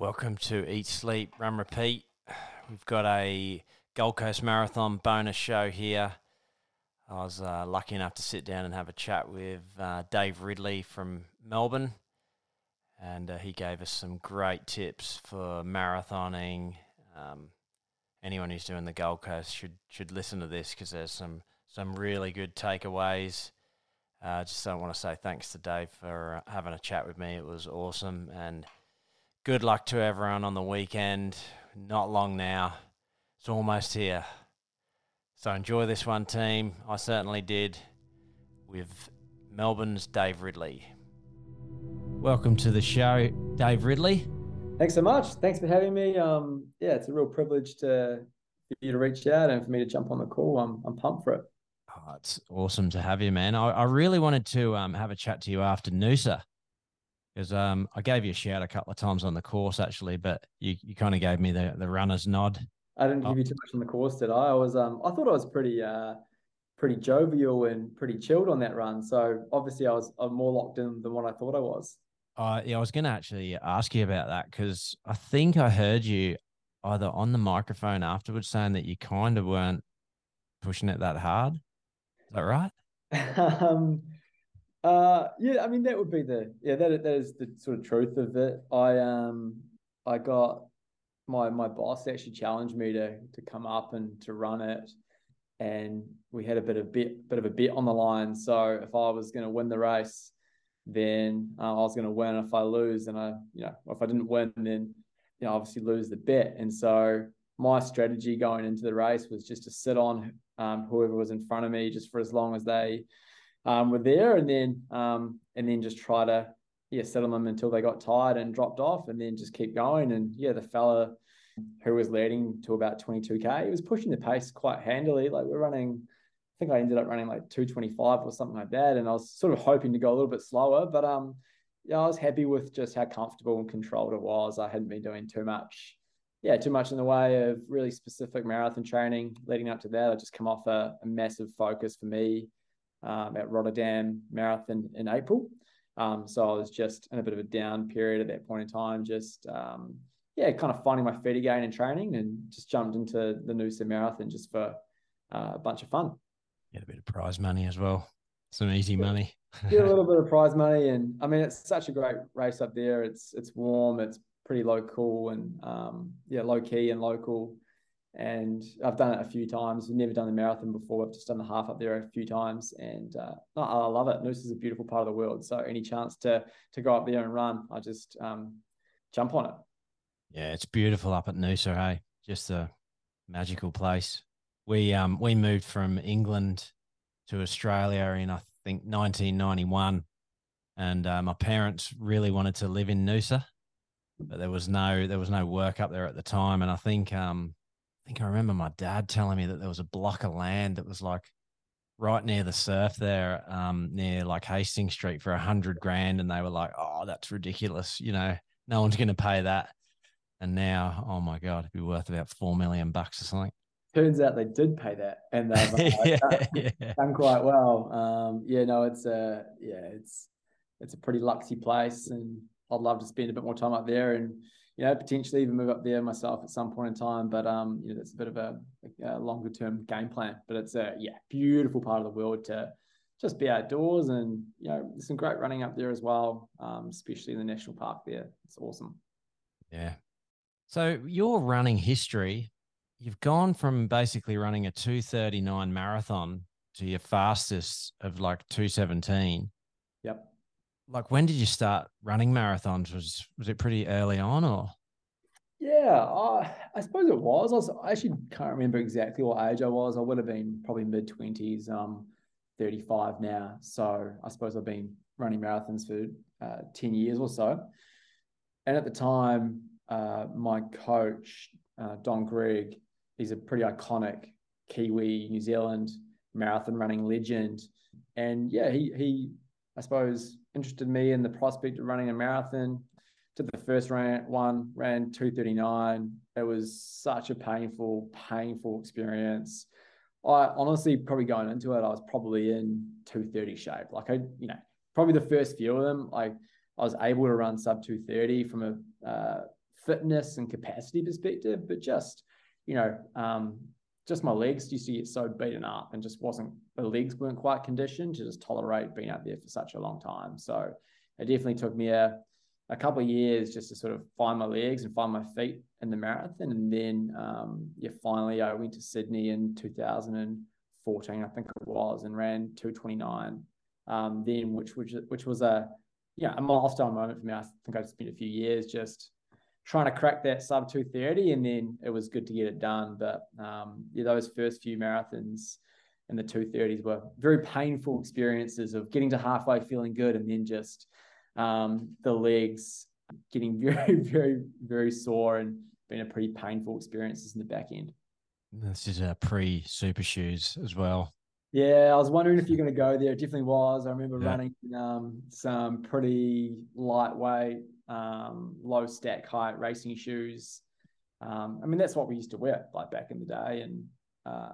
Welcome to Eat, Sleep, Run, Repeat. We've got a Gold Coast Marathon bonus show here. I was uh, lucky enough to sit down and have a chat with uh, Dave Ridley from Melbourne, and uh, he gave us some great tips for marathoning. Um, anyone who's doing the Gold Coast should should listen to this because there's some some really good takeaways. I just don't want to say thanks to Dave for uh, having a chat with me. It was awesome and good luck to everyone on the weekend. Not long now. It's almost here. So enjoy this one, team. I certainly did with Melbourne's Dave Ridley. Welcome to the show, Dave Ridley. Thanks so much. Thanks for having me. Um, yeah, it's a real privilege to for you to reach out and for me to jump on the call. I'm I'm pumped for it. Oh, it's awesome to have you, man. I, I really wanted to um, have a chat to you after Noosa because um, I gave you a shout a couple of times on the course actually, but you, you kind of gave me the, the runner's nod. I didn't give oh. you too much on the course, did I? I was um I thought I was pretty uh pretty jovial and pretty chilled on that run. So obviously I was I'm more locked in than what I thought I was. Uh, yeah, I was going to actually ask you about that because I think I heard you either on the microphone afterwards saying that you kind of weren't pushing it that hard. Is that right? um, uh, yeah, I mean that would be the yeah that that is the sort of truth of it. I um I got my my boss actually challenged me to to come up and to run it, and we had a bit of bit bit of a bet on the line. So if I was going to win the race, then uh, I was going to win. If I lose, and I you know if I didn't win, then you know obviously lose the bet. And so my strategy going into the race was just to sit on um, whoever was in front of me just for as long as they um, were there, and then um, and then just try to yeah settle them until they got tired and dropped off, and then just keep going. And yeah, the fella who was leading to about 22k, he was pushing the pace quite handily. Like we're running, I think I ended up running like 225 or something like that, and I was sort of hoping to go a little bit slower, but um. Yeah, I was happy with just how comfortable and controlled it was. I hadn't been doing too much yeah, too much in the way of really specific marathon training leading up to that. I just come off a, a massive focus for me um, at Rotterdam Marathon in April. Um, so I was just in a bit of a down period at that point in time, just um, yeah, kind of finding my feet again in training, and just jumped into the Noosa Marathon just for uh, a bunch of fun. Get a bit of prize money as well, some easy money. Get a little bit of prize money, and I mean it's such a great race up there. It's it's warm, it's pretty local, and um, yeah, low key and local and I've done it a few times. I've never done the marathon before. I've just done the half up there a few times, and uh, I love it. Noosa is a beautiful part of the world. So any chance to to go up there and run, I just um, jump on it. Yeah, it's beautiful up at Noosa. Hey, just a magical place. We um we moved from England to Australia in I think 1991, and uh, my parents really wanted to live in Noosa, but there was no there was no work up there at the time, and I think um think I remember my dad telling me that there was a block of land that was like right near the surf there, um, near like Hastings Street for a hundred grand, and they were like, "Oh, that's ridiculous," you know, no one's going to pay that. And now, oh my god, it'd be worth about four million bucks or something. Turns out they did pay that, and they've uh, yeah, done, yeah. done, quite well. Um, yeah, no, it's a yeah, it's it's a pretty luxy place, and I'd love to spend a bit more time up there and you know, potentially even move up there myself at some point in time. But um, you know, that's a bit of a, a longer term game plan. But it's a yeah, beautiful part of the world to just be outdoors, and you know, there's some great running up there as well, um, especially in the national park there. It's awesome. Yeah. So your running history, you've gone from basically running a 239 marathon to your fastest of like 217. Yep like when did you start running marathons? Was was it pretty early on or? Yeah, I, I suppose it was. I, was. I actually can't remember exactly what age I was. I would have been probably mid twenties, um, thirty five now. So I suppose I've been running marathons for uh, ten years or so. And at the time, uh, my coach uh, Don Gregg, he's a pretty iconic Kiwi New Zealand marathon running legend, and yeah, he he I suppose interested me in the prospect of running a marathon. Did the first ran one, ran 239. It was such a painful, painful experience. I honestly probably going into it, I was probably in 230 shape. Like I, you know, probably the first few of them, like I was able to run sub 230 from a uh, fitness and capacity perspective, but just you know, um, just my legs used to get so beaten up and just wasn't the legs weren't quite conditioned to just tolerate being out there for such a long time. So it definitely took me a a couple of years just to sort of find my legs and find my feet in the marathon. And then, um, yeah, finally I went to Sydney in 2014, I think it was, and ran 229. Um, then, which which which was a yeah a milestone moment for me. I think I spent a few years just trying to crack that sub 230, and then it was good to get it done. But um, yeah, those first few marathons in the 230s were very painful experiences of getting to halfway feeling good and then just um, the legs getting very, very, very sore and been a pretty painful experiences in the back end. This is a pre super shoes as well. Yeah, I was wondering if you're going to go there. It definitely was. I remember yeah. running um, some pretty lightweight, um, low stack height racing shoes. Um, I mean, that's what we used to wear like back in the day. And, uh,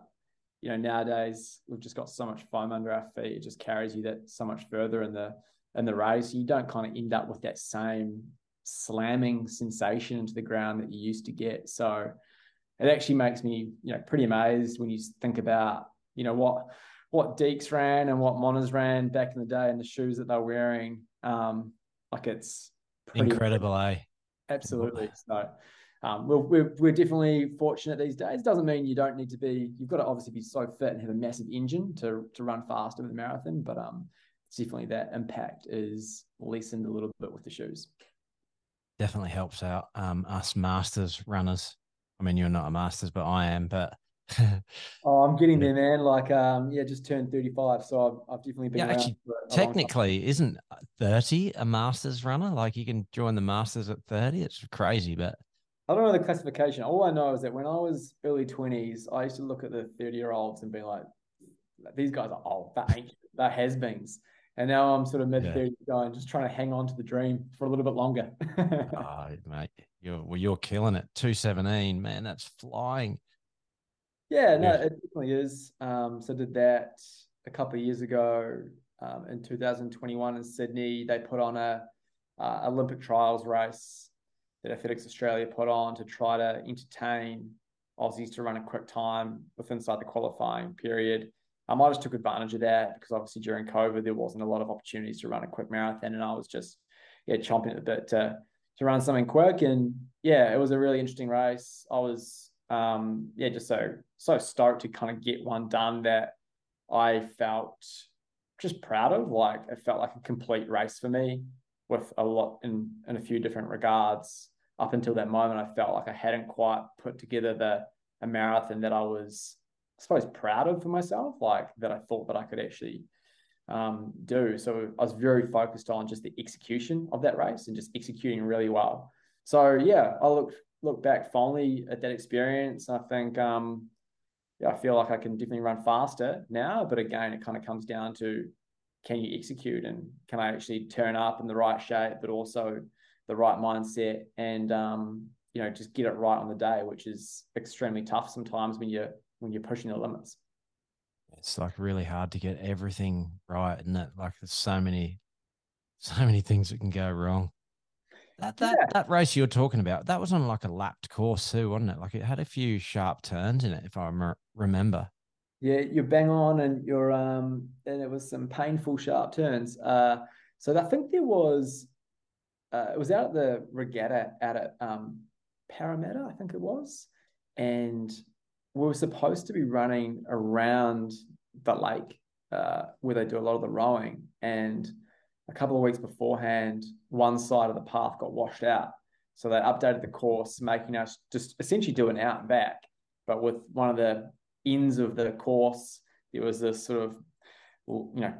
you know, nowadays we've just got so much foam under our feet. It just carries you that so much further. in the in the race, you don't kind of end up with that same slamming sensation into the ground that you used to get. So it actually makes me, you know, pretty amazed when you think about, you know, what what Deeks ran and what Monas ran back in the day and the shoes that they're wearing. Um, like it's incredible, eh? Absolutely. So um, we're, we're, we're definitely fortunate these days. Doesn't mean you don't need to be. You've got to obviously be so fit and have a massive engine to to run fast over the marathon. But um, it's definitely that impact is lessened a little bit with the shoes. Definitely helps out um, us masters runners. I mean, you're not a masters, but I am. But oh, I'm getting there, man. Like, um, yeah, just turned 35, so I've, I've definitely been. Yeah, actually, technically, isn't 30 a masters runner? Like, you can join the masters at 30. It's crazy, but I don't know the classification. All I know is that when I was early 20s, I used to look at the 30 year olds and be like, these guys are old. They're ancient. They're has beens. And now I'm sort of mid 30s yeah. going, just trying to hang on to the dream for a little bit longer. oh, mate, you're well, you're killing it. 217, man, that's flying. Yeah, no, yeah. it definitely is. Um, so did that a couple of years ago um, in 2021 in Sydney. They put on a uh, Olympic trials race that Athletics Australia put on to try to entertain Aussies to run a quick time within inside the qualifying period. Um, I just took advantage of that because obviously during COVID there wasn't a lot of opportunities to run a quick marathon, and I was just yeah chomping at the bit to to run something quick. And yeah, it was a really interesting race. I was um, yeah just so so stoked to kind of get one done that I felt just proud of. Like it felt like a complete race for me with a lot in in a few different regards. Up until that moment, I felt like I hadn't quite put together the a marathon that I was I suppose proud of for myself, like that I thought that I could actually um, do. So I was very focused on just the execution of that race and just executing really well. So yeah, I look look back fondly at that experience. I think um, yeah, I feel like I can definitely run faster now, but again, it kind of comes down to can you execute and can I actually turn up in the right shape, but also the right mindset and um, you know just get it right on the day, which is extremely tough sometimes when you're when you're pushing the limits. It's like really hard to get everything right, and that like there's so many, so many things that can go wrong. That that yeah. that race you're talking about, that was on like a lapped course too, wasn't it? Like it had a few sharp turns in it, if I remember. Yeah, you're bang on, and you're um, and it was some painful sharp turns. Uh, so I think there was, uh, it was out at the regatta out at um, Parramatta, I think it was, and we were supposed to be running around the lake uh, where they do a lot of the rowing. And a couple of weeks beforehand, one side of the path got washed out. So they updated the course, making us just essentially do an out and back. But with one of the ends of the course, it was this sort of, you know,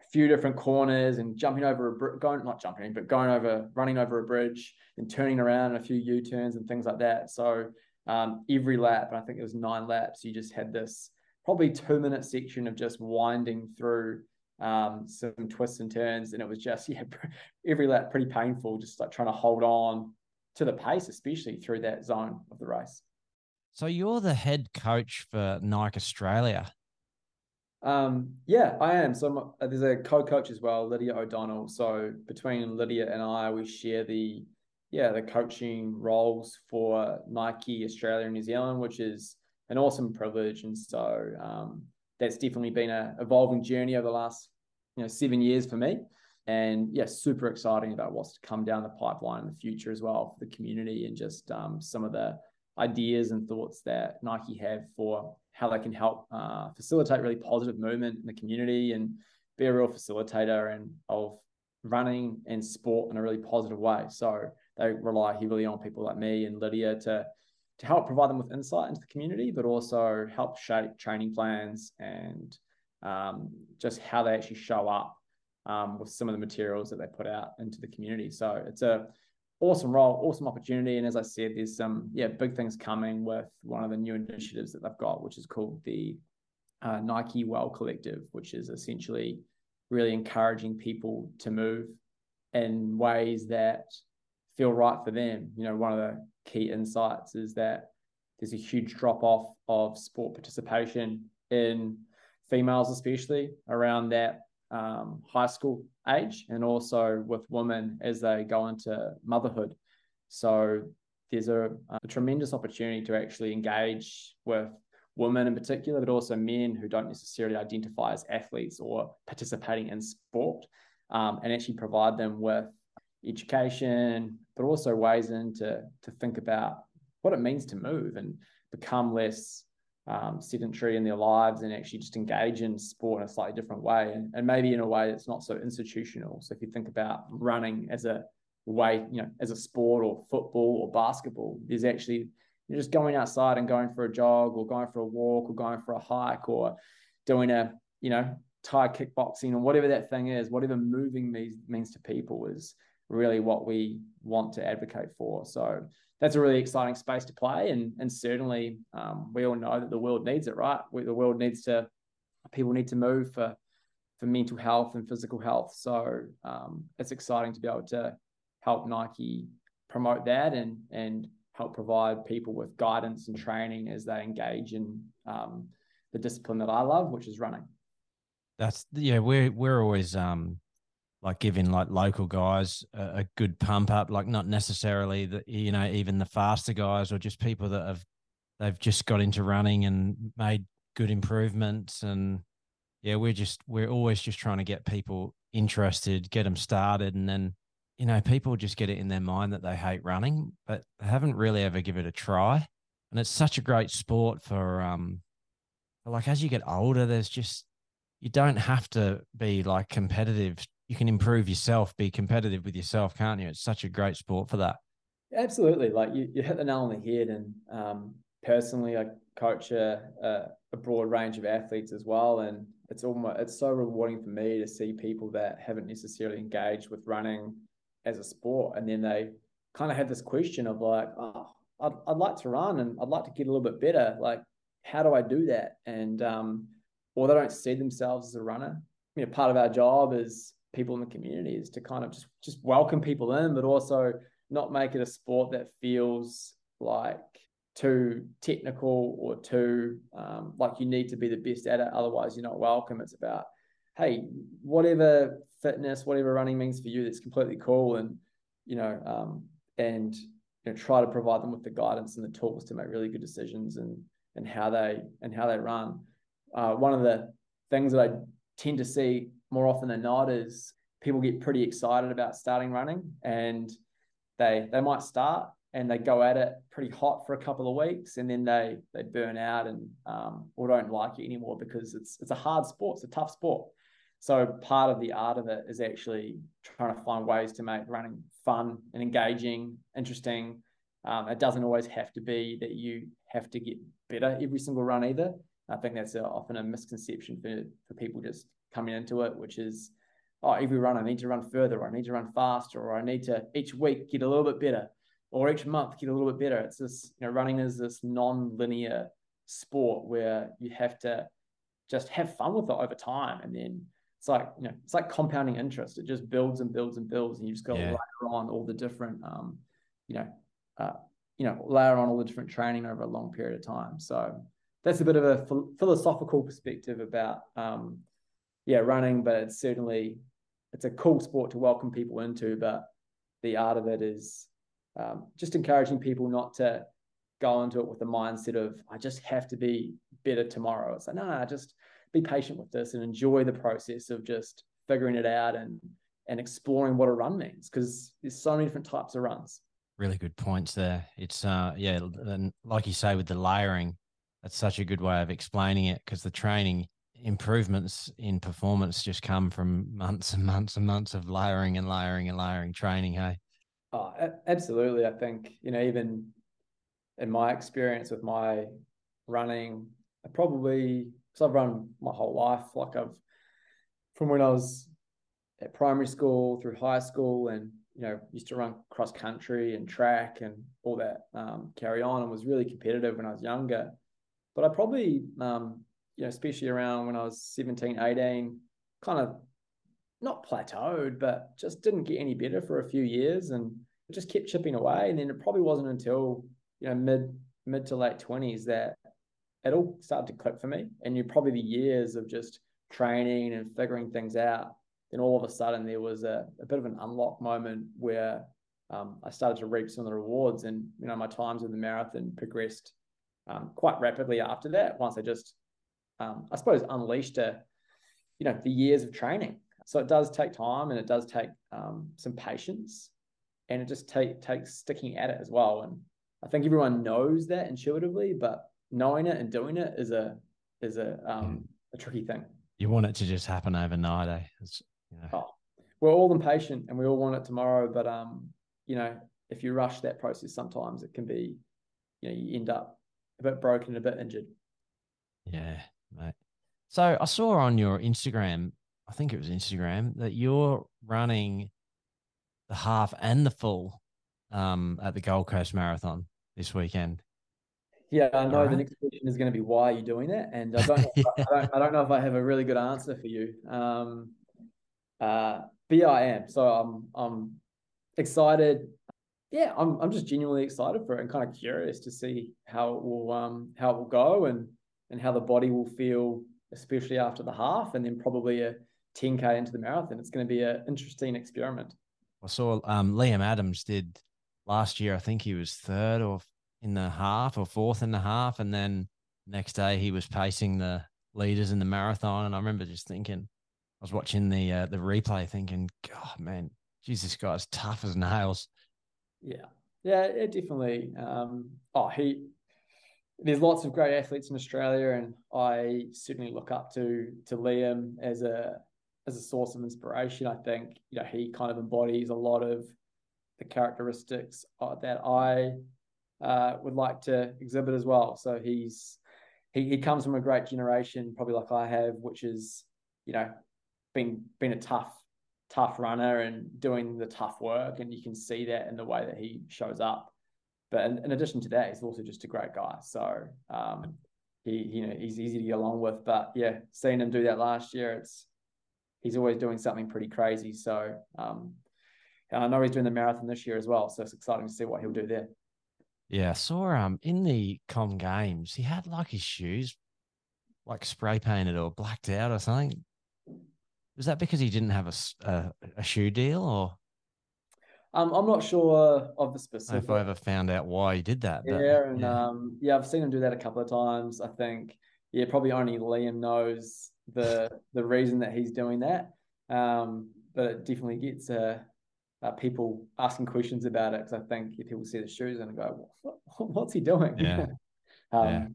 a few different corners and jumping over a bridge, going, not jumping, but going over, running over a bridge and turning around and a few U turns and things like that. So um, every lap, and I think it was nine laps, you just had this probably two minute section of just winding through um, some twists and turns. And it was just, yeah, every lap pretty painful, just like trying to hold on to the pace, especially through that zone of the race. So you're the head coach for Nike Australia. Um, yeah, I am. So there's a co-coach as well, Lydia O'Donnell. So between Lydia and I, we share the yeah the coaching roles for Nike Australia and New Zealand, which is an awesome privilege. And so um, that's definitely been a evolving journey over the last you know seven years for me. And yeah, super exciting about what's to come down the pipeline in the future as well for the community and just um, some of the ideas and thoughts that Nike have for how they can help uh, facilitate really positive movement in the community and be a real facilitator and of running and sport in a really positive way. So they rely heavily on people like me and Lydia to to help provide them with insight into the community, but also help shape training plans and um, just how they actually show up um, with some of the materials that they put out into the community. So it's a awesome role, awesome opportunity. And as I said, there's some yeah big things coming with one of the new initiatives that they've got, which is called the uh, Nike Well Collective, which is essentially really encouraging people to move in ways that feel right for them. You know, one of the key insights is that there's a huge drop off of sport participation in females, especially around that um, high school age, and also with women as they go into motherhood. So there's a, a tremendous opportunity to actually engage with women in particular, but also men who don't necessarily identify as athletes or participating in sport, um, and actually provide them with education, but also ways in to, to think about what it means to move and become less um, sedentary in their lives and actually just engage in sport in a slightly different way and, and maybe in a way that's not so institutional. So if you think about running as a way, you know, as a sport or football or basketball, there's actually you're just going outside and going for a jog or going for a walk or going for a hike or doing a, you know, Thai kickboxing or whatever that thing is, whatever moving means, means to people is really what we want to advocate for. So that's a really exciting space to play. And, and certainly um, we all know that the world needs it, right? We, the world needs to, people need to move for, for mental health and physical health. So um, it's exciting to be able to help Nike promote that and, and help provide people with guidance and training as they engage in um, the discipline that I love, which is running. That's yeah, we're we're always um like giving like local guys a, a, good pump up, like not necessarily the you know even the faster guys or just people that have they've just got into running and made good improvements. And yeah we're just we're always just trying to get people interested, get them started, and then you know people just get it in their mind that they hate running, but they haven't really ever give it a try, and it's such a great sport for um like as you get older, there's just you don't have to be like competitive you can improve yourself, be competitive with yourself, can't you? It's such a great sport for that. Absolutely. Like you, you hit the nail on the head. And um, personally, I coach a, a, a, broad range of athletes as well. And it's almost, it's so rewarding for me to see people that haven't necessarily engaged with running as a sport. And then they kind of have this question of like, oh, I'd, I'd like to run and I'd like to get a little bit better. Like, how do I do that? And, um, or they don't see themselves as a runner. You know, part of our job is people in the community is to kind of just just welcome people in, but also not make it a sport that feels like too technical or too um, like you need to be the best at it. Otherwise, you're not welcome. It's about hey, whatever fitness, whatever running means for you, that's completely cool, and you know, um, and you know, try to provide them with the guidance and the tools to make really good decisions and and how they and how they run. Uh, one of the things that I tend to see more often than not is people get pretty excited about starting running and they they might start and they go at it pretty hot for a couple of weeks and then they they burn out and um, or don't like it anymore because it's it's a hard sport it's a tough sport. So part of the art of it is actually trying to find ways to make running fun and engaging interesting. Um, it doesn't always have to be that you have to get better every single run either. I think that's a, often a misconception for for people just coming into it, which is, oh, every run I need to run further, or I need to run faster, or I need to each week get a little bit better, or each month get a little bit better. It's this, you know, running is this non-linear sport where you have to just have fun with it over time, and then it's like you know, it's like compounding interest. It just builds and builds and builds, and you just to yeah. layer on all the different, um, you know, uh, you know, layer on all the different training over a long period of time. So that's a bit of a philosophical perspective about um, yeah, running, but it's certainly it's a cool sport to welcome people into. But the art of it is um, just encouraging people not to go into it with the mindset of I just have to be better tomorrow. It's like no, just be patient with this and enjoy the process of just figuring it out and and exploring what a run means because there's so many different types of runs. Really good points there. It's uh yeah, and like you say with the layering, that's such a good way of explaining it because the training improvements in performance just come from months and months and months of layering and layering and layering training. Hey. Oh, absolutely. I think you know even in my experience with my running, I probably because I've run my whole life. Like I've from when I was at primary school through high school, and you know used to run cross country and track and all that um, carry on, and was really competitive when I was younger. But I probably um, you know especially around when I was 17, 18, kind of not plateaued, but just didn't get any better for a few years, and just kept chipping away. And then it probably wasn't until you know mid mid to late twenties that it all started to click for me. And you probably the years of just training and figuring things out. Then all of a sudden there was a, a bit of an unlock moment where um, I started to reap some of the rewards, and you know my times in the marathon progressed um, quite rapidly after that. Once I just, um, I suppose, unleashed a, you know, the years of training. So it does take time, and it does take um, some patience, and it just take takes sticking at it as well. And I think everyone knows that intuitively, but knowing it and doing it is a is a um a tricky thing. You want it to just happen overnight, eh? You know. oh, we're all impatient and we all want it tomorrow, but um, you know, if you rush that process, sometimes it can be, you know, you end up a bit broken, a bit injured. Yeah, mate. So I saw on your Instagram, I think it was Instagram, that you're running the half and the full um, at the Gold Coast Marathon this weekend. Yeah, I know right. the next question is going to be why are you doing that, and I don't, know I, don't, I don't know if I have a really good answer for you. Um, uh, but yeah, I am. So I'm I'm excited. Yeah, I'm I'm just genuinely excited for it and kind of curious to see how it will um how it will go and and how the body will feel, especially after the half, and then probably a 10k into the marathon. It's going to be an interesting experiment. I saw um, Liam Adams did last year. I think he was third or in the half or fourth in the half, and then next day he was pacing the leaders in the marathon. And I remember just thinking, I was watching the uh, the replay, thinking, God, man, geez, this guy's tough as nails. Yeah, yeah, it definitely. Um, oh, he. There's lots of great athletes in Australia, and I certainly look up to to Liam as a as a source of inspiration. I think you know he kind of embodies a lot of the characteristics uh, that I uh, would like to exhibit as well. So he's he, he comes from a great generation, probably like I have, which is you know been been a tough tough runner and doing the tough work, and you can see that in the way that he shows up. But in, in addition to that, he's also just a great guy. So um, he you know he's easy to get along with. But yeah, seeing him do that last year, it's he's always doing something pretty crazy. So um, I know he's doing the marathon this year as well. So it's exciting to see what he'll do there. Yeah, I saw um in the com games he had like his shoes like spray painted or blacked out or something. Was that because he didn't have a, a, a shoe deal or? Um, I'm not sure of the specific. If I ever found out why he did that. But, yeah, and yeah. um, yeah, I've seen him do that a couple of times. I think, yeah, probably only Liam knows the the reason that he's doing that. Um, but it definitely gets uh, uh, people asking questions about it because I think if people see the shoes and go, what, "What's he doing?" Yeah. um, yeah.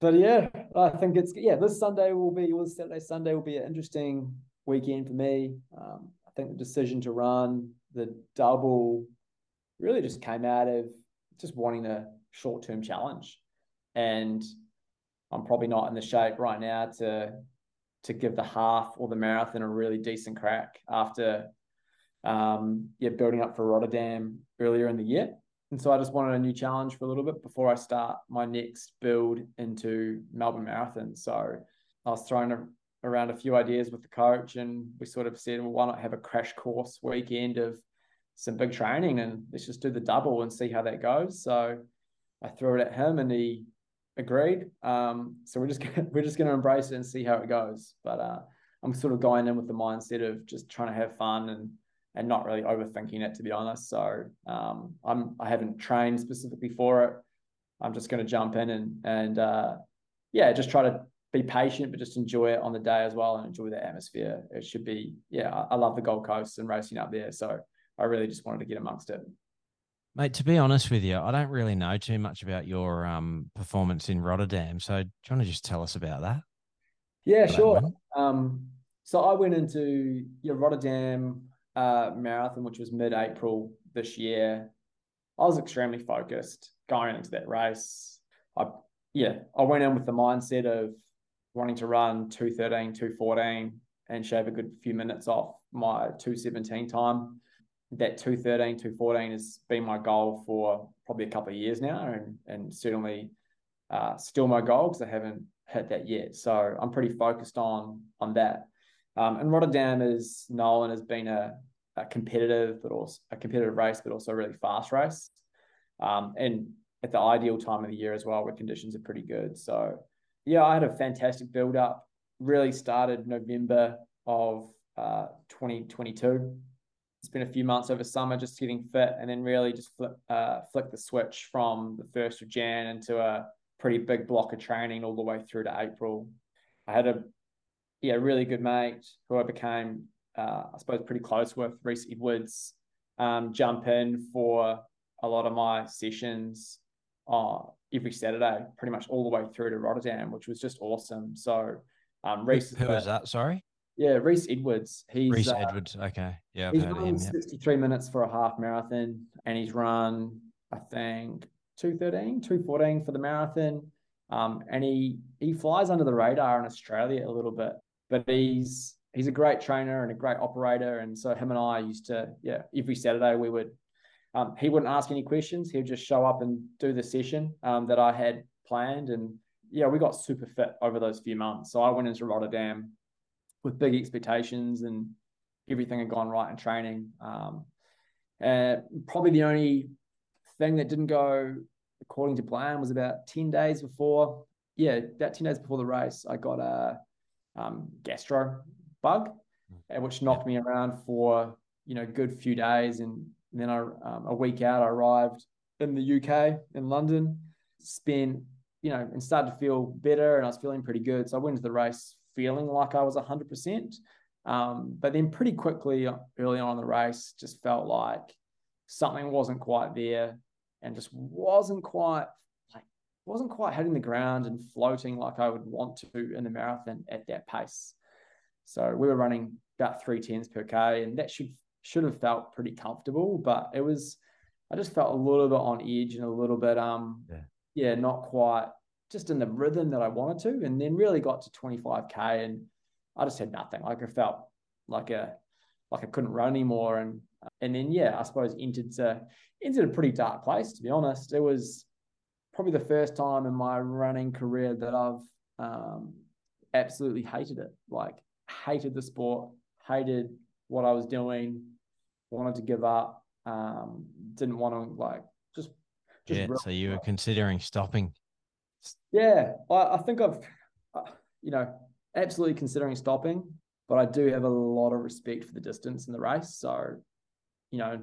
But yeah, I think it's yeah. This Sunday will be, well, Saturday Sunday will be an interesting weekend for me. Um, I think the decision to run the double really just came out of just wanting a short term challenge, and I'm probably not in the shape right now to to give the half or the marathon a really decent crack after um, yeah, building up for Rotterdam earlier in the year. And so I just wanted a new challenge for a little bit before I start my next build into Melbourne Marathon. So I was throwing around a few ideas with the coach, and we sort of said, well, why not have a crash course weekend of some big training and let's just do the double and see how that goes. So I threw it at him, and he agreed. Um, so we're just gonna, we're just going to embrace it and see how it goes. But uh, I'm sort of going in with the mindset of just trying to have fun and and not really overthinking it to be honest. So um, I'm I haven't trained specifically for it. I'm just going to jump in and and uh, yeah, just try to be patient, but just enjoy it on the day as well and enjoy the atmosphere. It should be yeah. I, I love the Gold Coast and racing up there, so I really just wanted to get amongst it. Mate, to be honest with you, I don't really know too much about your um, performance in Rotterdam. So, do you want to just tell us about that? Yeah, sure. Um, so I went into your Rotterdam uh, marathon, which was mid-April this year. I was extremely focused going into that race. I yeah, I went in with the mindset of wanting to run 213, 214 and shave a good few minutes off my 217 time that 213, 214 has been my goal for probably a couple of years now, and and certainly uh, still my goal because I haven't hit that yet. So I'm pretty focused on on that. Um, and Rotterdam is known as being a, a competitive, but also a competitive race, but also a really fast race. Um, and at the ideal time of the year as well, where conditions are pretty good. So yeah, I had a fantastic build up. Really started November of uh, 2022 spent a few months over summer just getting fit and then really just flip, uh, flick the switch from the 1st of Jan into a pretty big block of training all the way through to April. I had a yeah really good mate who I became uh, I suppose pretty close with, Reese Edwards, um, jump in for a lot of my sessions uh, every Saturday, pretty much all the way through to Rotterdam, which was just awesome. So um, Reese, who, who was that? Sorry. Yeah, Reese Edwards. He's Reese uh, Edwards. Okay, yeah, I've he's heard run him. 63 minutes for a half marathon, and he's run, I think, 213, 214 for the marathon. Um, and he he flies under the radar in Australia a little bit, but he's he's a great trainer and a great operator. And so him and I used to, yeah, every Saturday we would. Um, he wouldn't ask any questions. He would just show up and do the session um, that I had planned. And yeah, we got super fit over those few months. So I went into Rotterdam with big expectations and everything had gone right in training. Um, and probably the only thing that didn't go according to plan was about 10 days before, yeah, about 10 days before the race, I got a um, gastro bug, uh, which knocked me around for, you know, good few days. And, and then I, um, a week out, I arrived in the UK, in London, spent, you know, and started to feel better and I was feeling pretty good. So I went to the race feeling like I was 100%. Um, but then pretty quickly early on in the race, just felt like something wasn't quite there and just wasn't quite like wasn't quite hitting the ground and floating like I would want to in the marathon at that pace. So we were running about three tens per k, and that should should have felt pretty comfortable, but it was I just felt a little bit on edge and a little bit um yeah, yeah not quite just in the rhythm that I wanted to, and then really got to 25k, and I just had nothing. Like I felt like a like I couldn't run anymore, and and then yeah, I suppose entered a, entered a pretty dark place. To be honest, it was probably the first time in my running career that I've um, absolutely hated it. Like hated the sport, hated what I was doing, wanted to give up, um, didn't want to like just. just yeah, so you were considering stopping yeah, I, I think I've, uh, you know, absolutely considering stopping, but I do have a lot of respect for the distance in the race. So, you know,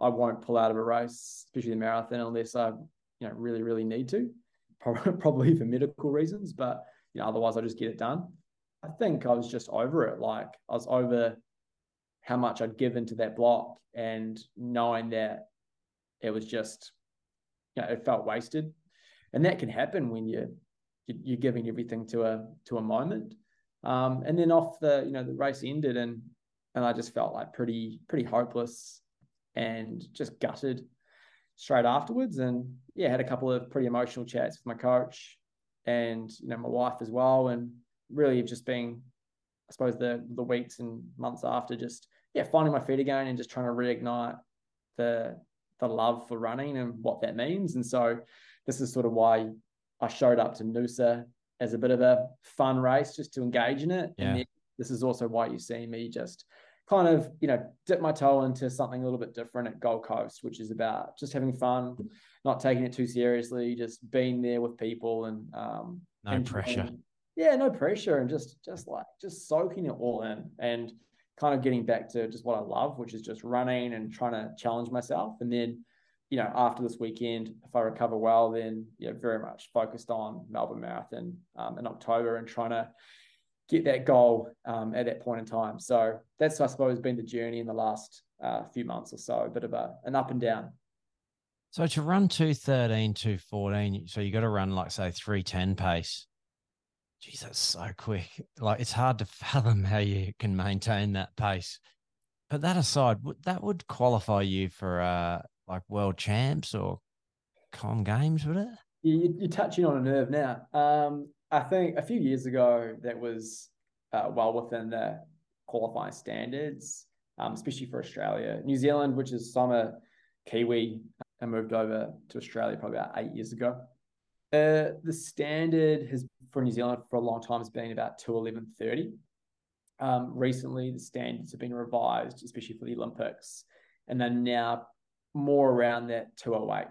I won't pull out of a race, especially the marathon, unless I, you know, really, really need to, probably for medical reasons. But you know, otherwise, I just get it done. I think I was just over it. Like I was over how much I'd given to that block, and knowing that it was just, you know, it felt wasted and that can happen when you you're giving everything to a to a moment. Um, and then off the you know the race ended and and I just felt like pretty pretty hopeless and just gutted straight afterwards. And yeah, had a couple of pretty emotional chats with my coach and you know my wife as well. And really just being, I suppose the the weeks and months after just yeah finding my feet again and just trying to reignite the the love for running and what that means. And so this is sort of why I showed up to Noosa as a bit of a fun race just to engage in it. Yeah. And this is also why you see me just kind of, you know, dip my toe into something a little bit different at Gold Coast, which is about just having fun, not taking it too seriously, just being there with people and um no and, pressure. And, yeah, no pressure and just just like just soaking it all in. And kind of getting back to just what I love, which is just running and trying to challenge myself. And then, you know, after this weekend, if I recover well, then yeah, very much focused on Melbourne Marathon um, in October and trying to get that goal um, at that point in time. So that's, I suppose, been the journey in the last uh, few months or so, a bit of a, an up and down. So to run 213, 214, so you got to run like, say, 310 pace. Geez, that's so quick. Like it's hard to fathom how you can maintain that pace. But that aside, that would qualify you for uh, like world champs or com games, would it? You, you're touching on a nerve now. Um, I think a few years ago that was uh, well within the qualifying standards, um, especially for Australia. New Zealand, which is I'm Kiwi, I moved over to Australia probably about eight years ago. Uh, the standard has for New Zealand for a long time has been about 211.30. Um, recently, the standards have been revised, especially for the Olympics, and they're now more around that 208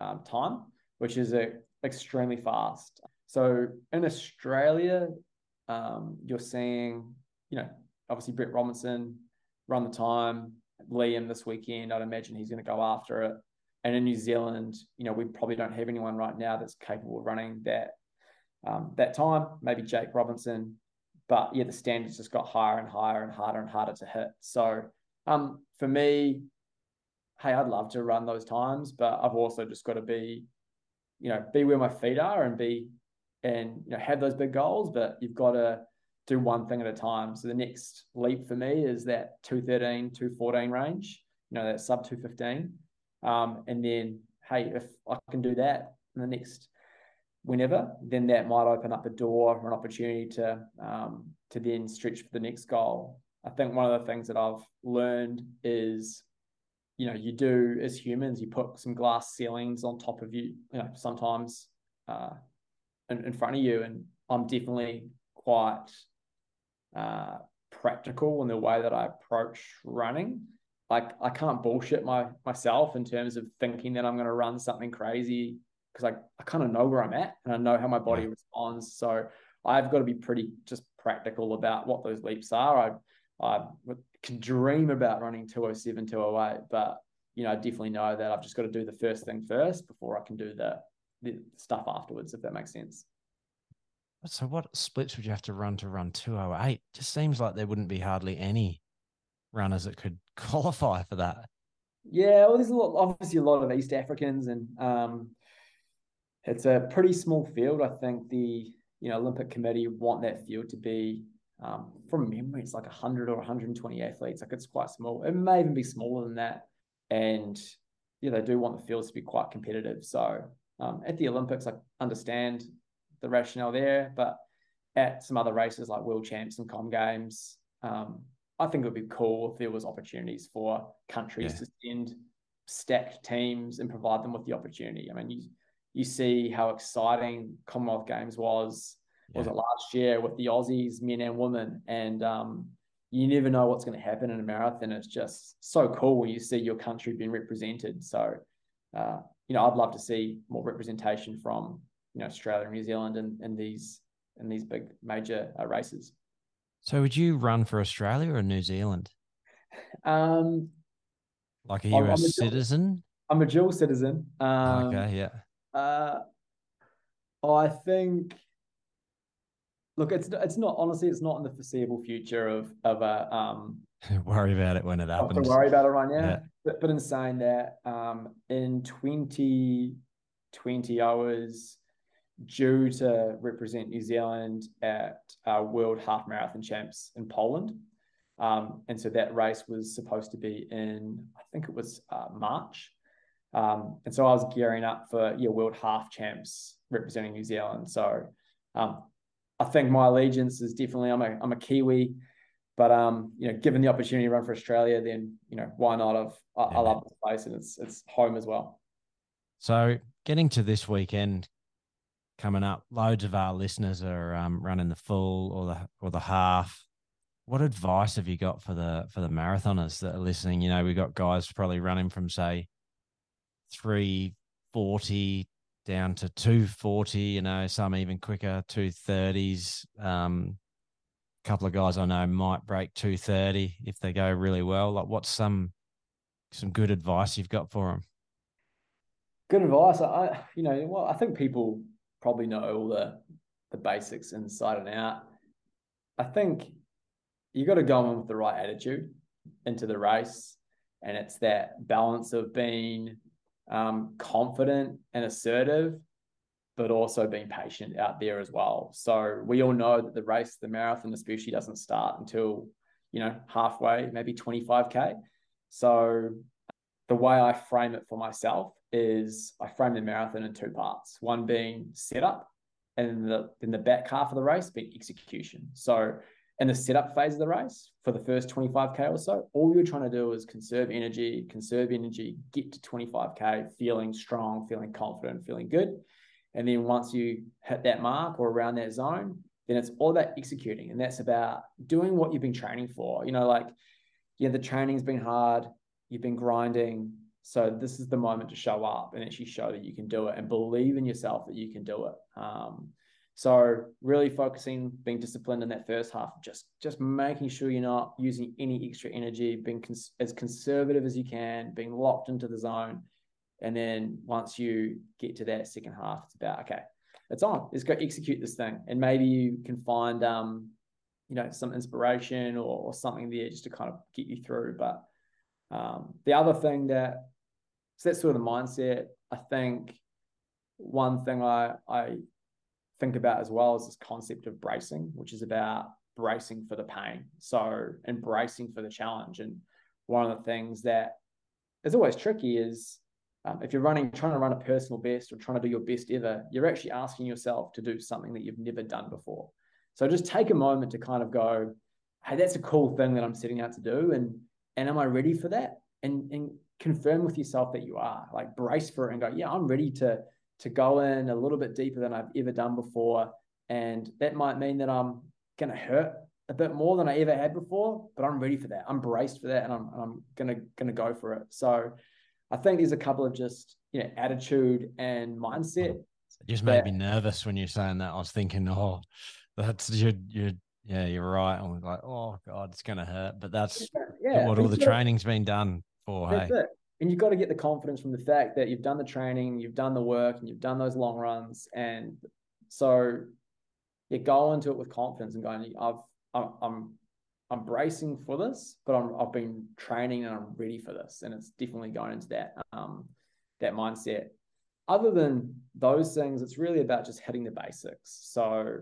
um, time, which is a, extremely fast. So in Australia, um, you're seeing, you know, obviously Brett Robinson run the time, Liam this weekend. I'd imagine he's going to go after it. And in New Zealand, you know, we probably don't have anyone right now that's capable of running that um, that time. Maybe Jake Robinson, but yeah, the standards just got higher and higher and harder and harder to hit. So um, for me, hey, I'd love to run those times, but I've also just got to be, you know, be where my feet are and be and you know have those big goals, but you've got to do one thing at a time. So the next leap for me is that 213, 214 range, you know, that sub 215. Um, and then, hey, if I can do that in the next whenever, then that might open up a door or an opportunity to um, to then stretch for the next goal. I think one of the things that I've learned is, you know, you do as humans, you put some glass ceilings on top of you, you know, sometimes uh, in, in front of you. And I'm definitely quite uh, practical in the way that I approach running. Like I can't bullshit my myself in terms of thinking that I'm going to run something crazy because I, I kind of know where I'm at and I know how my body responds. So I've got to be pretty just practical about what those leaps are. I I can dream about running 207, 208, but you know, I definitely know that I've just got to do the first thing first before I can do the the stuff afterwards, if that makes sense. So, what splits would you have to run to run 208? Just seems like there wouldn't be hardly any runners that could qualify for that. Yeah, well, there's a lot, obviously a lot of East Africans, and um, it's a pretty small field. I think the you know Olympic Committee want that field to be, um, from memory, it's like 100 or 120 athletes. Like it's quite small. It may even be smaller than that, and yeah, they do want the fields to be quite competitive. So um, at the Olympics, I understand the rationale there, but at some other races like World Champs and Com Games, um, I think it would be cool if there was opportunities for countries yeah. to send stacked teams and provide them with the opportunity. I mean, you you see how exciting Commonwealth Games was yeah. was it last year with the Aussies, men and women, and um, you never know what's going to happen in a marathon. It's just so cool when you see your country being represented. So uh, you know, I'd love to see more representation from you know Australia and New Zealand and in these in these big major uh, races. So, would you run for Australia or New Zealand? Um, like, are you I'm, a, citizen? I'm a dual citizen. Um, okay, yeah. Uh, I think. Look, it's it's not honestly, it's not in the foreseeable future of of a um. worry about it when it happens. worry about it right now. Yeah. But, but in saying that, um, in 2020, I was due to represent New Zealand at uh, World Half Marathon Champs in Poland. Um, and so that race was supposed to be in, I think it was uh, March. Um, and so I was gearing up for your World Half Champs representing New Zealand. So um, I think my allegiance is definitely I'm a I'm a Kiwi. But um, you know, given the opportunity to run for Australia, then you know why not? I've, I, yeah. I love this place and it's it's home as well. So getting to this weekend coming up, loads of our listeners are um, running the full or the or the half. What advice have you got for the for the marathoners that are listening? You know, we've got guys probably running from say three forty down to two forty. You know, some even quicker two thirties. Um, a couple of guys I know might break 230 if they go really well. Like, what's some some good advice you've got for them? Good advice. I, you know, well, I think people probably know all the the basics inside and out. I think you got to go in with the right attitude into the race, and it's that balance of being um, confident and assertive, but also being patient out there as well. So we all know that the race, the marathon especially, doesn't start until you know halfway, maybe 25k. So the way I frame it for myself is I frame the marathon in two parts. One being setup, and the then the back half of the race being execution. So in the setup phase of the race for the first 25k or so, all you're trying to do is conserve energy, conserve energy, get to 25k feeling strong, feeling confident, feeling good. And then once you hit that mark or around that zone, then it's all about executing. And that's about doing what you've been training for. You know, like, yeah, the training's been hard, you've been grinding. So this is the moment to show up and actually show that you can do it and believe in yourself that you can do it. Um, so really focusing, being disciplined in that first half, just just making sure you're not using any extra energy, being cons- as conservative as you can, being locked into the zone, and then once you get to that second half, it's about okay, it's on. Let's go execute this thing, and maybe you can find um, you know, some inspiration or, or something there just to kind of get you through. But um, the other thing that so that's sort of the mindset. I think one thing I I think about as well is this concept of bracing, which is about bracing for the pain. So embracing for the challenge. And one of the things that is always tricky is um, if you're running, trying to run a personal best or trying to do your best ever, you're actually asking yourself to do something that you've never done before. So just take a moment to kind of go, hey, that's a cool thing that I'm setting out to do. And and am I ready for that? And and confirm with yourself that you are. Like brace for it and go, yeah, I'm ready to to go in a little bit deeper than I've ever done before. And that might mean that I'm going to hurt a bit more than I ever had before, but I'm ready for that. I'm braced for that and I'm, I'm going to, going to go for it. So I think there's a couple of just, you know, attitude and mindset. It just made me nervous when you're saying that. I was thinking, oh, that's you you yeah, you're right. I'm like, oh God, it's gonna hurt. But that's yeah, what all the training's been done for. That's hey? it and you've got to get the confidence from the fact that you've done the training, you've done the work, and you've done those long runs. And so you go into it with confidence and going, I've, I'm, I'm bracing for this, but I'm, I've been training and I'm ready for this. And it's definitely going into that, um, that mindset. Other than those things, it's really about just hitting the basics. So,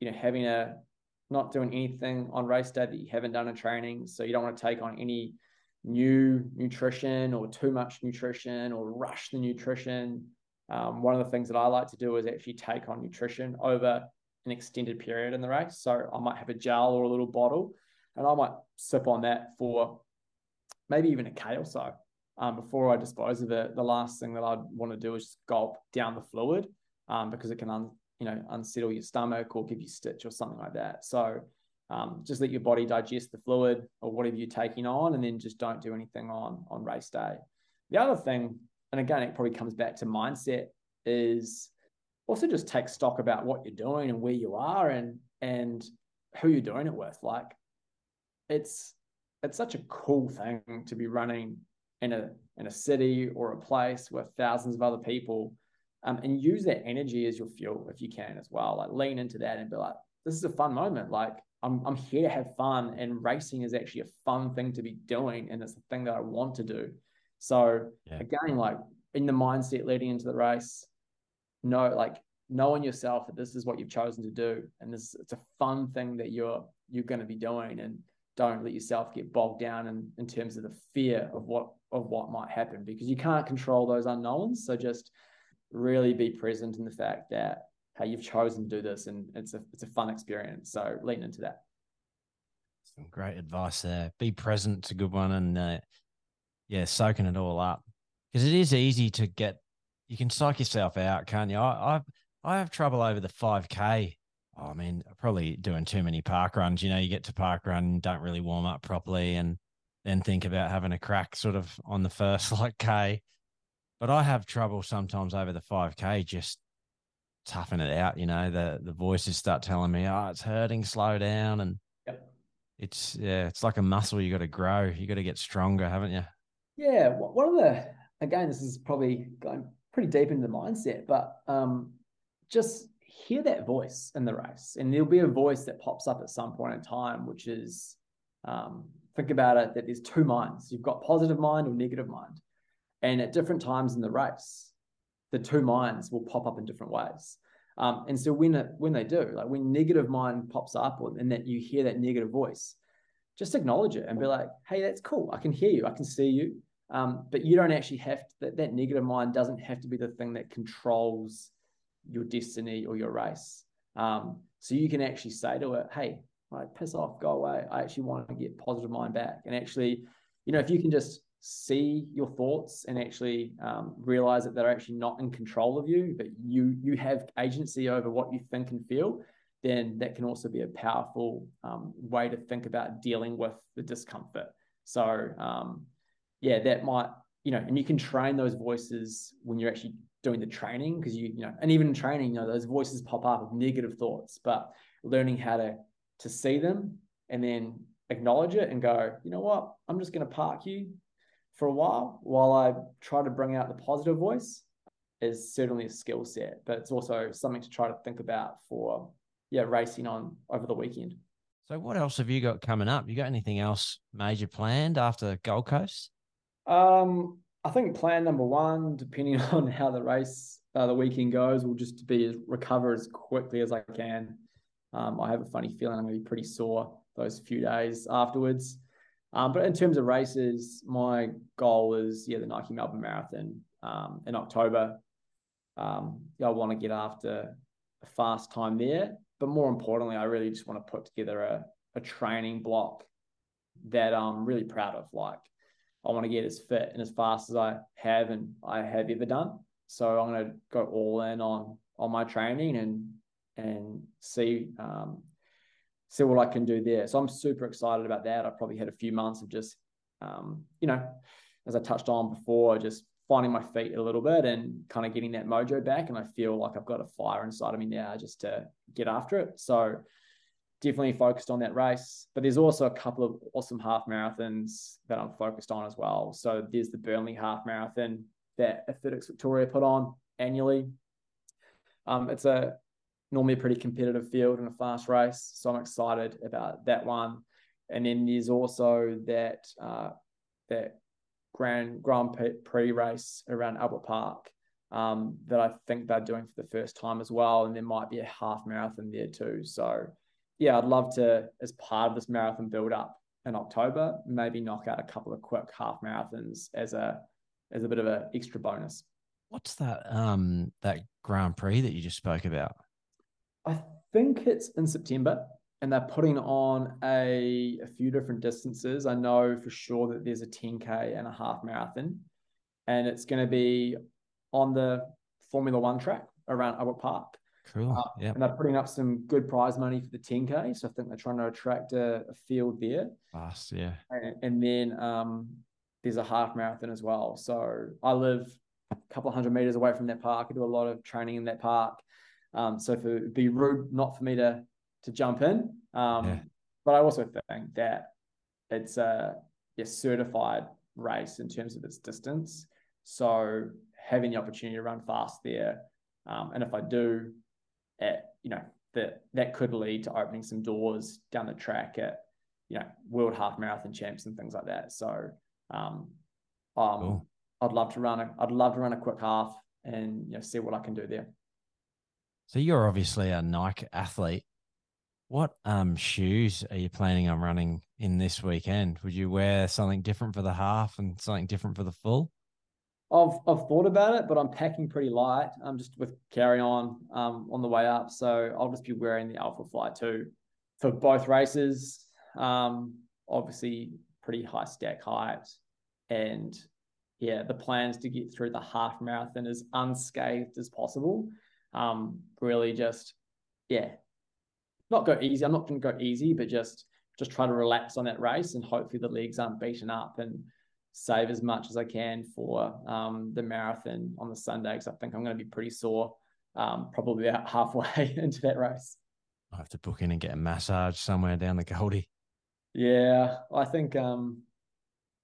you know, having a, not doing anything on race day that you haven't done in training. So you don't want to take on any new nutrition or too much nutrition or rush the nutrition. Um, one of the things that I like to do is actually take on nutrition over an extended period in the race. So I might have a gel or a little bottle, and I might sip on that for maybe even a K or so um, before I dispose of it. The last thing that I'd want to do is gulp down the fluid um, because it can un, you know unsettle your stomach or give you stitch or something like that. So um, just let your body digest the fluid or whatever you're taking on, and then just don't do anything on on race day. The other thing, and again, it probably comes back to mindset, is also just take stock about what you're doing and where you are and and who you're doing it with. Like, it's it's such a cool thing to be running in a in a city or a place with thousands of other people, um, and use that energy as your fuel if you can as well. Like, lean into that and be like, this is a fun moment. Like, I'm, I'm here to have fun and racing is actually a fun thing to be doing and it's a thing that I want to do. So yeah. again, like in the mindset leading into the race, know like knowing yourself that this is what you've chosen to do and this it's a fun thing that you're you're going to be doing and don't let yourself get bogged down in, in terms of the fear of what of what might happen because you can't control those unknowns. So just really be present in the fact that how you've chosen to do this, and it's a it's a fun experience. So lean into that. Some great advice there. Be present. It's a good one, and uh, yeah, soaking it all up because it is easy to get. You can psych yourself out, can't you? I I, I have trouble over the five k. Oh, I mean, probably doing too many park runs. You know, you get to park run, don't really warm up properly, and then think about having a crack sort of on the first like k. But I have trouble sometimes over the five k just toughen it out. You know, the the voices start telling me, "Oh, it's hurting, slow down," and it's yeah, it's like a muscle you got to grow. You got to get stronger, haven't you? Yeah, one of the again, this is probably going pretty deep into the mindset, but um, just hear that voice in the race, and there'll be a voice that pops up at some point in time, which is um, think about it that there's two minds. You've got positive mind or negative mind, and at different times in the race, the two minds will pop up in different ways. Um, and so when it, when they do, like when negative mind pops up, or, and that you hear that negative voice, just acknowledge it and be like, "Hey, that's cool. I can hear you. I can see you. Um, but you don't actually have to, that, that negative mind doesn't have to be the thing that controls your destiny or your race. Um, so you can actually say to it, hey, like piss off, go away. I actually want to get positive mind back. And actually, you know, if you can just see your thoughts and actually um, realize that they're actually not in control of you, but you you have agency over what you think and feel, then that can also be a powerful um, way to think about dealing with the discomfort. So um, yeah, that might, you know, and you can train those voices when you're actually doing the training because you, you know, and even in training, you know, those voices pop up of negative thoughts, but learning how to to see them and then acknowledge it and go, you know what, I'm just going to park you for a while while I try to bring out the positive voice is certainly a skill set, but it's also something to try to think about for yeah racing on over the weekend. So, what else have you got coming up? You got anything else major planned after Gold Coast? Um, I think plan number one, depending on how the race, uh, the weekend goes, will just be recover as quickly as I can. Um, I have a funny feeling I'm going to be pretty sore those few days afterwards. Um, but in terms of races, my goal is yeah the Nike Melbourne Marathon um, in October. Um, I want to get after a fast time there, but more importantly, I really just want to put together a, a training block that I'm really proud of. Like I want to get as fit and as fast as I have and I have ever done. So I'm going to go all in on on my training and and see um, see what I can do there. So I'm super excited about that. I probably had a few months of just um, you know, as I touched on before, just finding my feet a little bit and kind of getting that mojo back. And I feel like I've got a fire inside of me now just to get after it. So definitely focused on that race. But there's also a couple of awesome half marathons that I'm focused on as well. So there's the Burnley Half Marathon that Athletics Victoria put on annually. Um, it's a normally a pretty competitive field and a fast race, so I'm excited about that one. And then there's also that uh, that Grand Grand Prix race around Albert Park um, that I think they're doing for the first time as well, and there might be a half marathon there too. So yeah, I'd love to, as part of this marathon build up in October, maybe knock out a couple of quick half marathons as a as a bit of an extra bonus. What's that um that Grand Prix that you just spoke about? I think it's in September and they're putting on a, a few different distances. I know for sure that there's a 10K and a half marathon, and it's going to be on the Formula One track around Albert Park. Cool. Uh, yeah. And they're putting up some good prize money for the 10K. So I think they're trying to attract a, a field there. Fast, yeah. And, and then um, there's a half marathon as well. So I live a couple of hundred meters away from that park. I do a lot of training in that park. Um, so it would be rude not for me to to jump in. Um, yeah. But I also think that it's a, a certified race in terms of its distance. So having the opportunity to run fast there, um, and if I do, at you know that that could lead to opening some doors down the track at you know world half marathon champs and things like that. So um, um cool. I'd love to run a I'd love to run a quick half and you know see what I can do there. So you're obviously a Nike athlete. What um shoes are you planning on running in this weekend? Would you wear something different for the half and something different for the full? I've I've thought about it, but I'm packing pretty light. I'm just with carry on um, on the way up, so I'll just be wearing the Alphafly two for both races. Um, obviously, pretty high stack height, and yeah, the plans to get through the half marathon as unscathed as possible. Um, really, just yeah, not go easy. I'm not going to go easy, but just just try to relax on that race, and hopefully the legs aren't beaten up and save as much as I can for um, the marathon on the Sunday because I think I'm going to be pretty sore, um, probably about halfway into that race. I have to book in and get a massage somewhere down the Goldie. Yeah, I think um,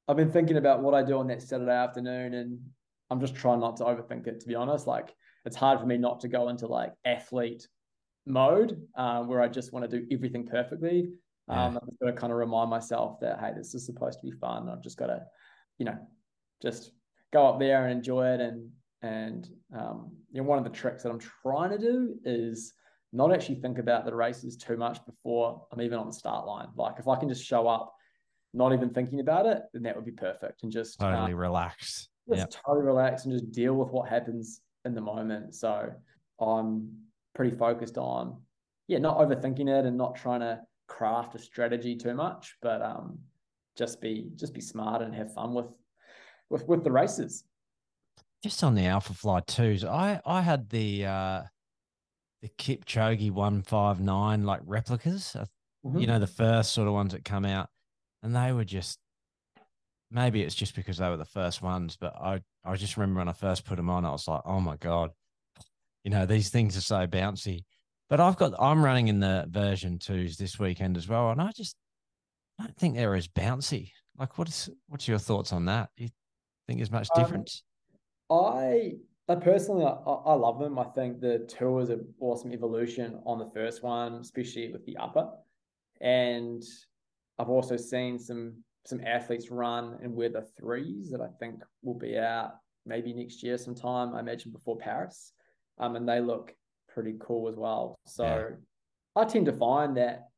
I've been thinking about what I do on that Saturday afternoon, and I'm just trying not to overthink it. To be honest, like it's hard for me not to go into like athlete mode um, where I just want to do everything perfectly. Um, I've got to kind of remind myself that hey, this is supposed to be fun. I've just got to, you know, just go up there and enjoy it. And and um, you know, one of the tricks that I'm trying to do is not actually think about the races too much before I'm even on the start line. Like if I can just show up, not even thinking about it, then that would be perfect. And just totally um, relaxed. Just yep. totally relax and just deal with what happens in the moment. So I'm pretty focused on, yeah, not overthinking it and not trying to craft a strategy too much, but um, just be just be smart and have fun with with with the races. Just on the Alphafly twos, I I had the uh the Kipchoge one five nine like replicas. Mm-hmm. You know the first sort of ones that come out, and they were just maybe it's just because they were the first ones, but I I just remember when I first put them on, I was like, oh my god, you know these things are so bouncy. But I've got I'm running in the version twos this weekend as well, and I just I don't think they're as bouncy. Like, what is what's your thoughts on that? Do you think there's much um, difference? Um, I I personally, I, I love them. I think the two is an awesome evolution on the first one, especially with the upper. And I've also seen some some athletes run and wear the threes that I think will be out maybe next year sometime. I imagine before Paris, um, and they look pretty cool as well. So yeah. I tend to find that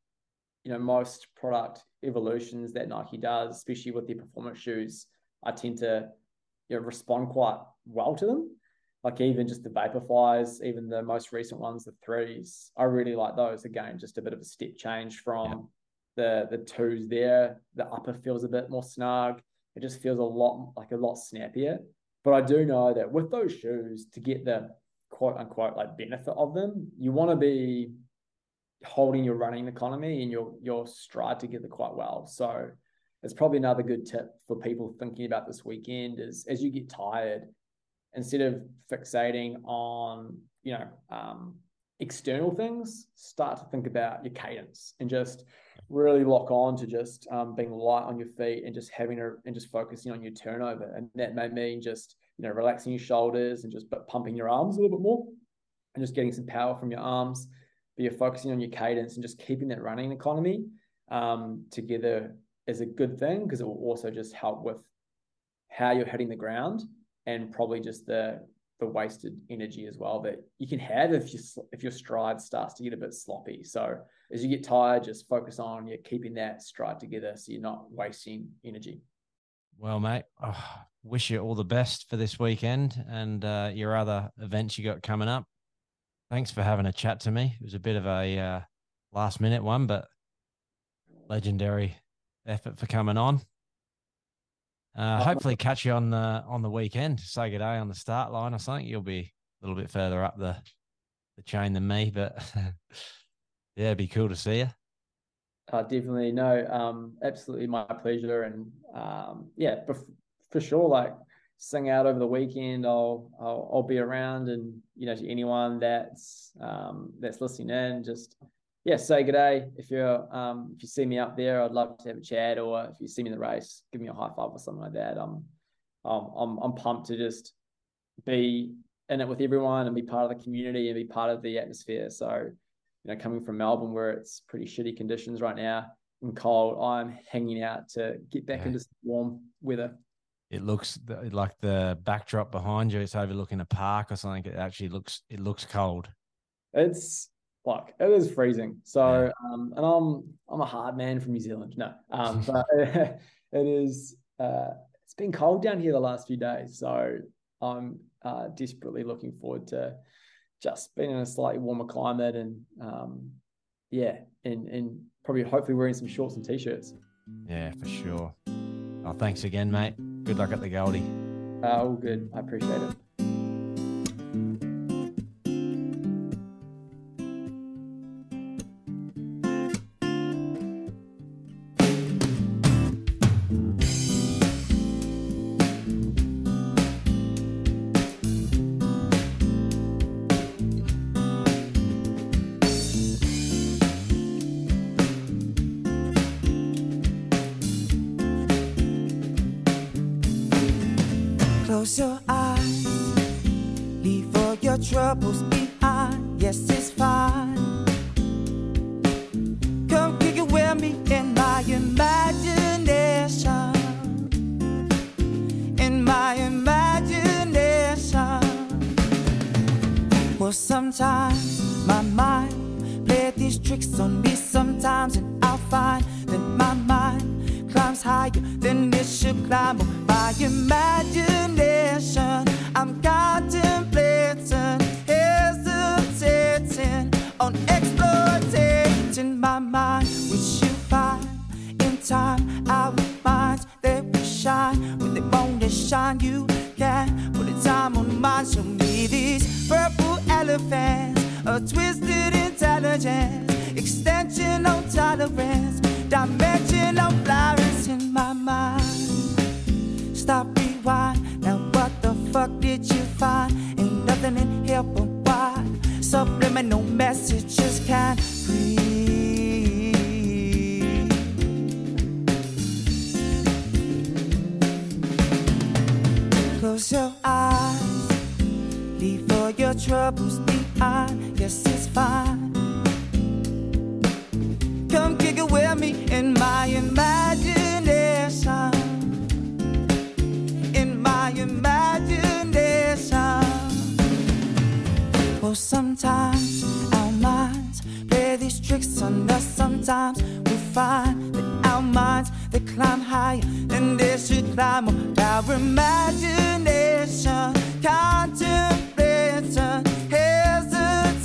you know most product evolutions that Nike does, especially with their performance shoes, I tend to you know respond quite well to them like even just the Vaporflies, even the most recent ones, the threes, I really like those. Again, just a bit of a step change from. The the twos there. The upper feels a bit more snug. It just feels a lot like a lot snappier. But I do know that with those shoes, to get the quote unquote like benefit of them, you want to be holding your running economy and your your stride together quite well. So it's probably another good tip for people thinking about this weekend is as you get tired, instead of fixating on you know um, external things start to think about your cadence and just really lock on to just um, being light on your feet and just having a and just focusing on your turnover. And that may mean just you know relaxing your shoulders and just pumping your arms a little bit more and just getting some power from your arms. But you're focusing on your cadence and just keeping that running economy um, together is a good thing because it will also just help with how you're hitting the ground and probably just the the wasted energy as well that you can have if you if your stride starts to get a bit sloppy. So as you get tired, just focus on you keeping that stride together so you're not wasting energy. Well, mate, oh, wish you all the best for this weekend and uh, your other events you got coming up. Thanks for having a chat to me. It was a bit of a uh, last minute one, but legendary effort for coming on. Uh, hopefully, catch you on the on the weekend. Say good day on the start line or something. You'll be a little bit further up the the chain than me, but yeah, it'd be cool to see you. Uh, definitely, no, um, absolutely my pleasure, and um, yeah, for sure, like sing out over the weekend. I'll, I'll I'll be around, and you know, to anyone that's um, that's listening in, just yeah, say good day. If you're um, if you see me up there, I'd love to have a chat, or if you see me in the race, give me a high five or something like that. I'm um, I'm I'm pumped to just be in it with everyone and be part of the community and be part of the atmosphere. So, you know, coming from Melbourne where it's pretty shitty conditions right now and cold, I'm hanging out to get back yeah. into warm weather. It looks like the backdrop behind you. It's overlooking a park or something. It actually looks it looks cold. It's like it was freezing. So, um, and I'm I'm a hard man from New Zealand. No, um, but it is. Uh, it's been cold down here the last few days, so I'm uh, desperately looking forward to just being in a slightly warmer climate and um, yeah, and and probably hopefully wearing some shorts and t-shirts. Yeah, for sure. Oh, thanks again, mate. Good luck at the Goldie. Uh, all good. I appreciate it. Tricks on me sometimes, and I'll find that my mind climbs higher than it should climb. Oh, my imagination, I'm contemplating, hesitating on exploiting my mind, which you find in time. Our minds they will shine when they want to shine. You can put a time on mine. Show me these purple elephants, a twisted intelligence, extension of tolerance, dimension of flowers in my mind. Stop, rewind. Now what the fuck did you find? Ain't nothing in here but why subliminal messages can't breathe. Close your eyes, leave all your troubles behind. Yes, it's fine. Come kick it with me in my imagination. In my imagination. Well, sometimes our minds play these tricks on us. Sometimes we find that our minds they climb higher than they should climb. Our imagination, contemplating,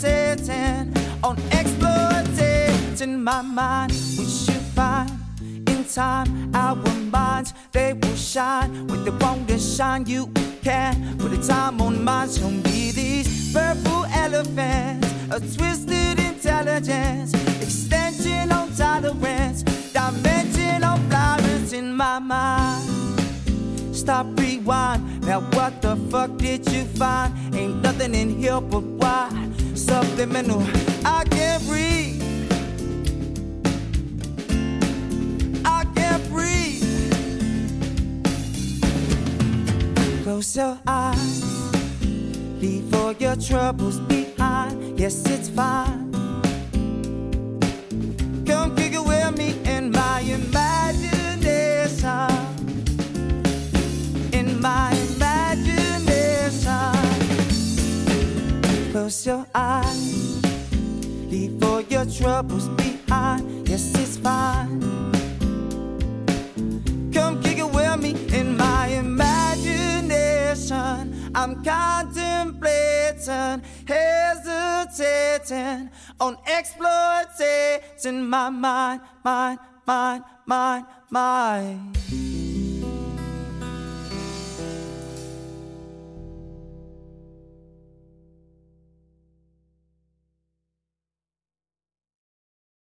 hesitating on exploiting my mind, We should find in time. Our minds they will shine with the want to shine. You can put a time on mine. Show me these purple elephants, a twisted intelligence, extension on tolerance, dimension of flowers in my mind. Stop, rewind. Now what the fuck did you find? Ain't nothing in here but why subliminal. I can't breathe. I can't breathe. Close your eyes. Leave all your troubles behind. Yes, it's fine. Come kick it with me in my imagination. In my Close your eyes. Leave all your troubles behind. Yes, it's fine. Come kick it with me in my imagination. I'm contemplating, hesitating on exploiting my mind, mind, mind, mind, mind.